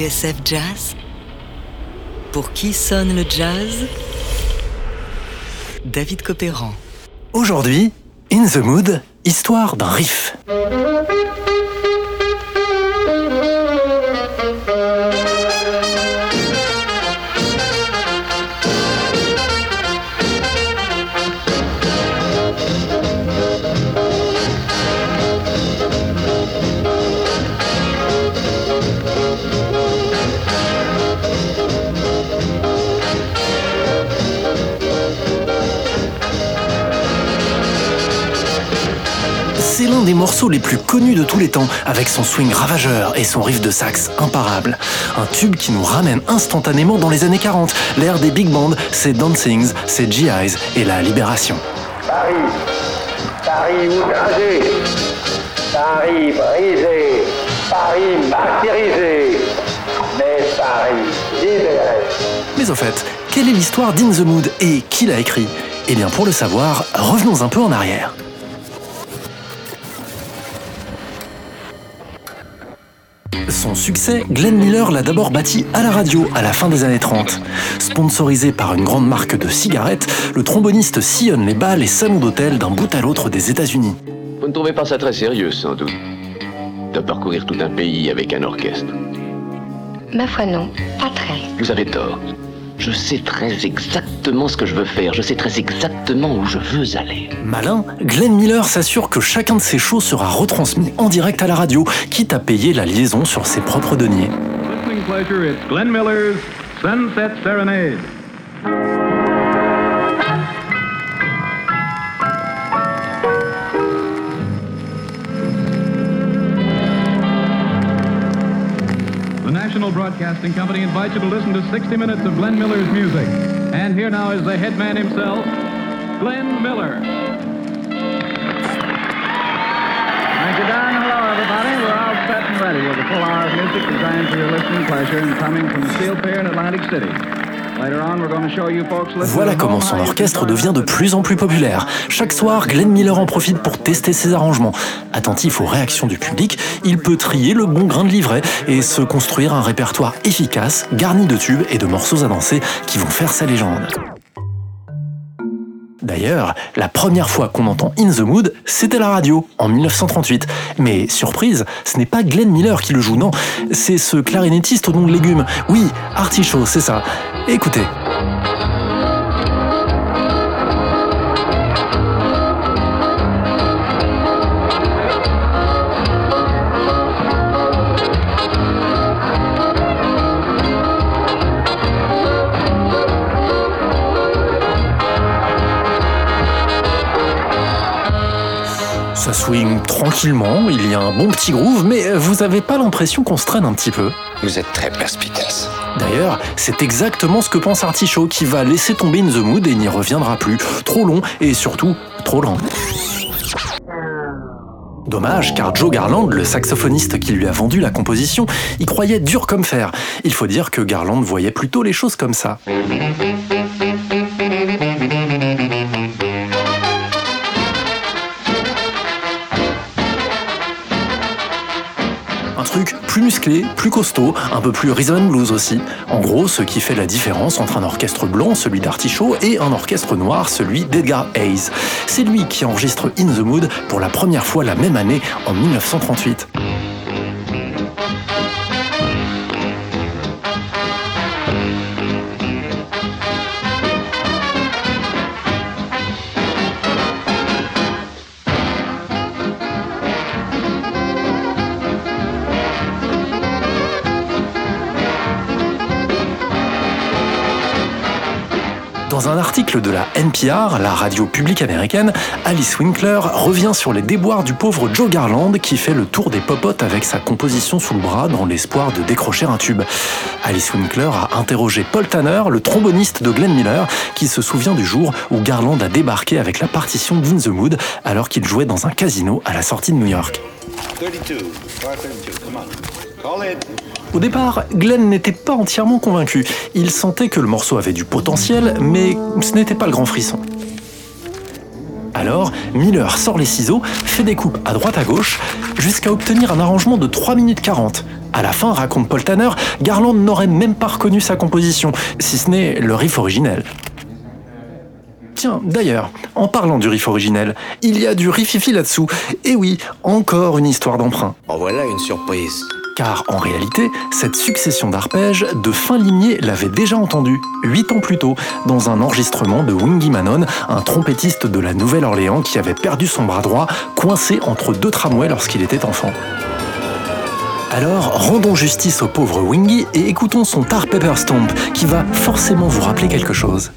TSF Jazz Pour qui sonne le jazz? David Copéran. Aujourd'hui, In the Mood, histoire d'un riff. L'un des morceaux les plus connus de tous les temps, avec son swing ravageur et son riff de sax imparable. Un tube qui nous ramène instantanément dans les années 40, l'ère des big bands, ses dancings, ses GIs et la libération. Paris, Paris outragé, Paris brisé, Paris martyrisé, mais Paris libéré. Mais au fait, quelle est l'histoire d'In the Mood et qui l'a écrit? Eh bien pour le savoir, revenons un peu en arrière. Son succès, Glenn Miller l'a d'abord bâti à la radio à la fin des années 30. Sponsorisé par une grande marque de cigarettes, le tromboniste sillonne les bals et salons d'hôtel d'un bout à l'autre des États-Unis. Vous ne trouvez pas ça très sérieux, sans doute? De parcourir tout un pays avec un orchestre. Ma foi non, pas très. Vous avez tort. Je sais très exactement ce que je veux faire. Je sais très exactement où je veux aller. Malin, Glenn Miller s'assure que chacun de ses shows sera retransmis en direct à la radio, quitte à payer la liaison sur ses propres deniers. Listening pleasure, it's Glenn Miller's Sunset Serenade. National Broadcasting Company invites you to listen to 60 minutes of Glenn Miller's music. And here now is the head man himself, Glenn Miller. Thank you, Don. Hello, everybody. We're all set and ready with a full hour of music designed for your listening pleasure and coming from the Steel Pier in Atlantic City. Voilà comment son orchestre devient de us. plus en plus populaire. Chaque soir, Glenn Miller en profite pour tester ses arrangements. Attentif aux réactions du public, il peut trier le bon grain de livret et se construire un répertoire efficace, garni de tubes et de morceaux à danser qui vont faire sa légende. D'ailleurs, la première fois qu'on entend In the Mood, c'était la radio, en 1938. Mais surprise, ce n'est pas Glenn Miller qui le joue, non, c'est ce clarinettiste au nom de légumes. Oui, Artichaut, c'est ça. Écoutez. Ça swing tranquillement, il y a un bon petit groove, mais vous avez pas l'impression qu'on se traîne un petit peu? Vous êtes très perspicace. D'ailleurs, c'est exactement ce que pense Artichaut qui va laisser tomber In the Mood et n'y reviendra plus. Trop long et surtout trop lent. Dommage, car Joe Garland, le saxophoniste qui lui a vendu la composition, y croyait dur comme fer. Il faut dire que Garland voyait plutôt les choses comme ça. Plus costaud, un peu plus rhythm blues aussi. En gros, ce qui fait la différence entre un orchestre blanc, celui d'Artichaut, et un orchestre noir, celui d'Edgar Hayes. C'est lui qui enregistre In the Mood pour la première fois la même année, en 1938. Dans un article de la NPR, la radio publique américaine, Alice Winkler revient sur les déboires du pauvre Joe Garland qui fait le tour des popotes avec sa composition sous le bras dans l'espoir de décrocher un tube. Alice Winkler a interrogé Paul Tanner, le tromboniste de Glenn Miller, qui se souvient du jour où Garland a débarqué avec la partition d'In the Mood alors qu'il jouait dans un casino à la sortie de New York. 32, bar 32, come on. Call it. Au départ, Glenn n'était pas entièrement convaincu. Il sentait que le morceau avait du potentiel, mais ce n'était pas le grand frisson. Alors, Miller sort les ciseaux, fait des coupes à droite à gauche, jusqu'à obtenir un arrangement de 3 minutes 40. À la fin, raconte Paul Tanner, Garland n'aurait même pas reconnu sa composition, si ce n'est le riff originel. Tiens, d'ailleurs, en parlant du riff originel, il y a du riffifi là-dessous. Et oui, encore une histoire d'emprunt. En voilà une surprise. Car en réalité, cette succession d'arpèges, de fin limier l'avait déjà entendu, huit ans plus tôt, dans un enregistrement de Wingy Manon, un trompettiste de la Nouvelle-Orléans qui avait perdu son bras droit, coincé entre deux tramways lorsqu'il était enfant. Alors, rendons justice au pauvre Wingy et écoutons son Tar Pepper Stomp, qui va forcément vous rappeler quelque chose.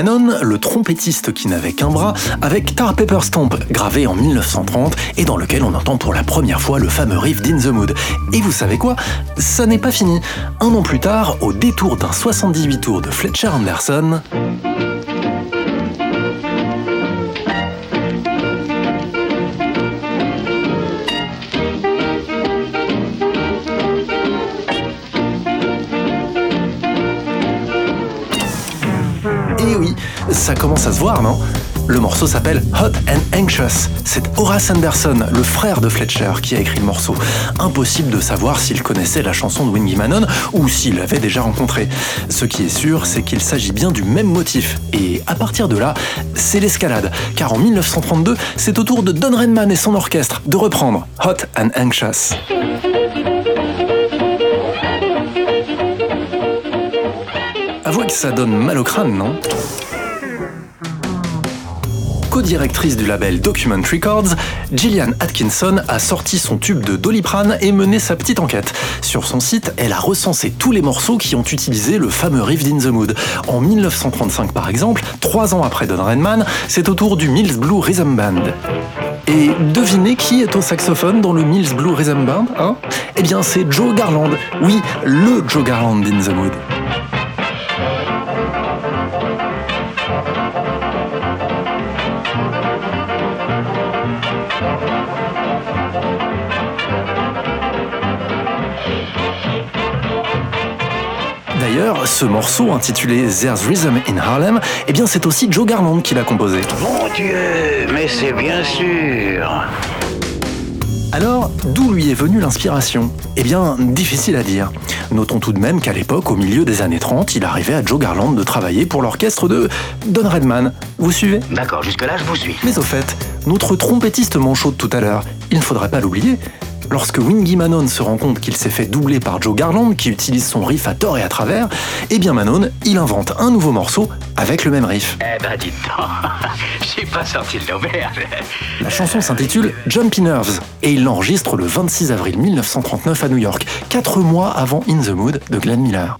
Le trompettiste qui n'avait qu'un bras, avec Tar Pepper Stomp, gravé en 1930 et dans lequel on entend pour la première fois le fameux riff d'In the Mood. Et vous savez quoi? Ça n'est pas fini. Un an plus tard, au détour d'un 78 tours de Fletcher Anderson, ça commence à se voir, non? Le morceau s'appelle Hot and Anxious. C'est Horace Anderson, le frère de Fletcher, qui a écrit le morceau. Impossible de savoir s'il connaissait la chanson de Wingy Manon ou s'il l'avait déjà rencontrée. Ce qui est sûr, c'est qu'il s'agit bien du même motif. Et à partir de là, c'est l'escalade. Car en 1932, c'est au tour de Don Redman et son orchestre de reprendre Hot and Anxious. Avouez que ça donne mal au crâne, non co-directrice du label Document Records, Gillian Atkinson a sorti son tube de Doliprane et mené sa petite enquête. Sur son site, elle a recensé tous les morceaux qui ont utilisé le fameux riff d'In. En 1935 par exemple, trois ans après Don Redman, c'est au tour du Mills Blue Rhythm Band. Et devinez qui est au saxophone dans le Mills Blue Rhythm Band hein? Eh bien c'est Joe Garland. Oui, le Joe Garland d'In the Mood. D'ailleurs, ce morceau intitulé There's Rhythm in Harlem, eh bien c'est aussi Joe Garland qui l'a composé. Mon Dieu, mais c'est bien sûr. Alors, d'où lui est venue l'inspiration? Eh bien, difficile à dire. Notons tout de même qu'à l'époque, au milieu des années 30, il arrivait à Joe Garland de travailler pour l'orchestre de Don Redman. Vous suivez? D'accord, jusque-là, je vous suis. Mais au fait, notre trompettiste manchot de tout à l'heure, il ne faudrait pas l'oublier. Lorsque Wingy Manon se rend compte qu'il s'est fait doubler par Joe Garland, qui utilise son riff à tort et à travers, eh bien Manon, il invente un nouveau morceau avec le même riff. Eh ben, dites donc, j'ai pas sorti de l'auberge. La chanson s'intitule Jumpy Nerves et il l'enregistre le 26 avril 1939 à New York, quatre mois avant In the Mood de Glenn Miller.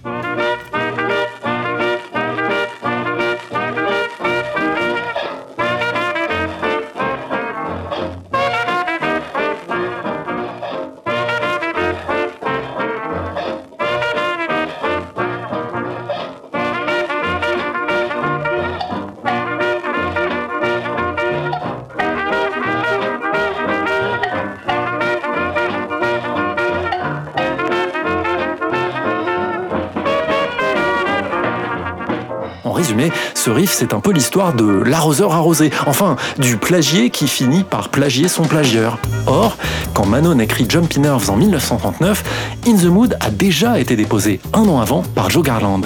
Riff, c'est un peu l'histoire de l'arroseur arrosé, enfin, du plagier qui finit par plagier son plagieur. Or, quand Manon écrit Jumpy Nerves en 1939, In the Mood a déjà été déposé un an avant par Joe Garland.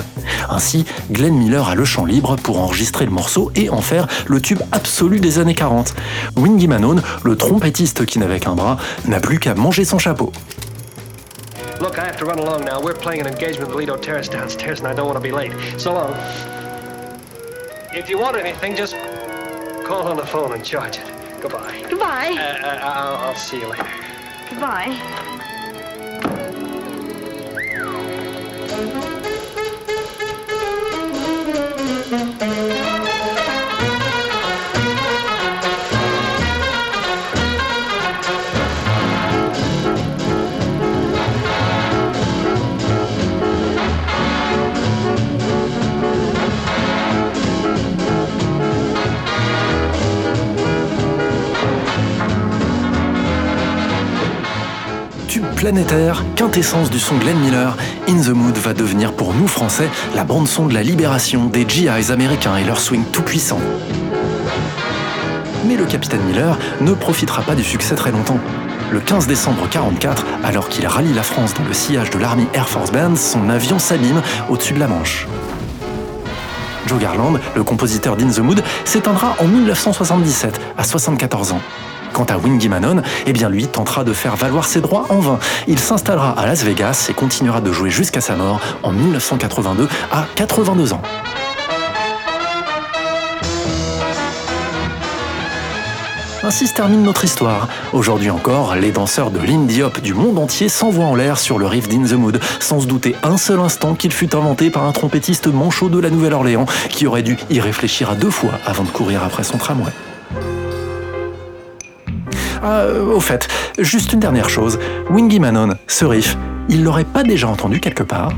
Ainsi, Glenn Miller a le champ libre pour enregistrer le morceau et en faire le tube absolu des années 40. Wingy Manon, le trompettiste qui n'avait qu'un bras, n'a plus qu'à manger son chapeau. If you want anything, just call on the phone and charge it. Goodbye. Goodbye. Uh, uh, I'll, I'll see you later. Goodbye. Planétaire, quintessence du son Glenn Miller, In the Mood va devenir pour nous Français la bande-son de la libération des GIs américains et leur swing tout puissant. Mais le capitaine Miller ne profitera pas du succès très longtemps. Le 15 décembre 1944, alors qu'il rallie la France dans le sillage de l'Army Air Force Band, son avion s'abîme au-dessus de la Manche. Joe Garland, le compositeur d'In the Mood, s'éteindra en 1977, à 74 ans. Quant à Wingy Manon, eh bien lui tentera de faire valoir ses droits en vain. Il s'installera à Las Vegas et continuera de jouer jusqu'à sa mort en 1982 à 82 ans. Ainsi se termine notre histoire. Aujourd'hui encore, les danseurs de l'indie hop du monde entier s'envoient en l'air sur le riff d'In the Mood, sans se douter un seul instant qu'il fut inventé par un trompettiste manchot de la Nouvelle-Orléans qui aurait dû y réfléchir à deux fois avant de courir après son tramway. Ah, euh, au fait, juste une dernière chose. Wingy Manon, ce riff, il l'aurait pas déjà entendu quelque part?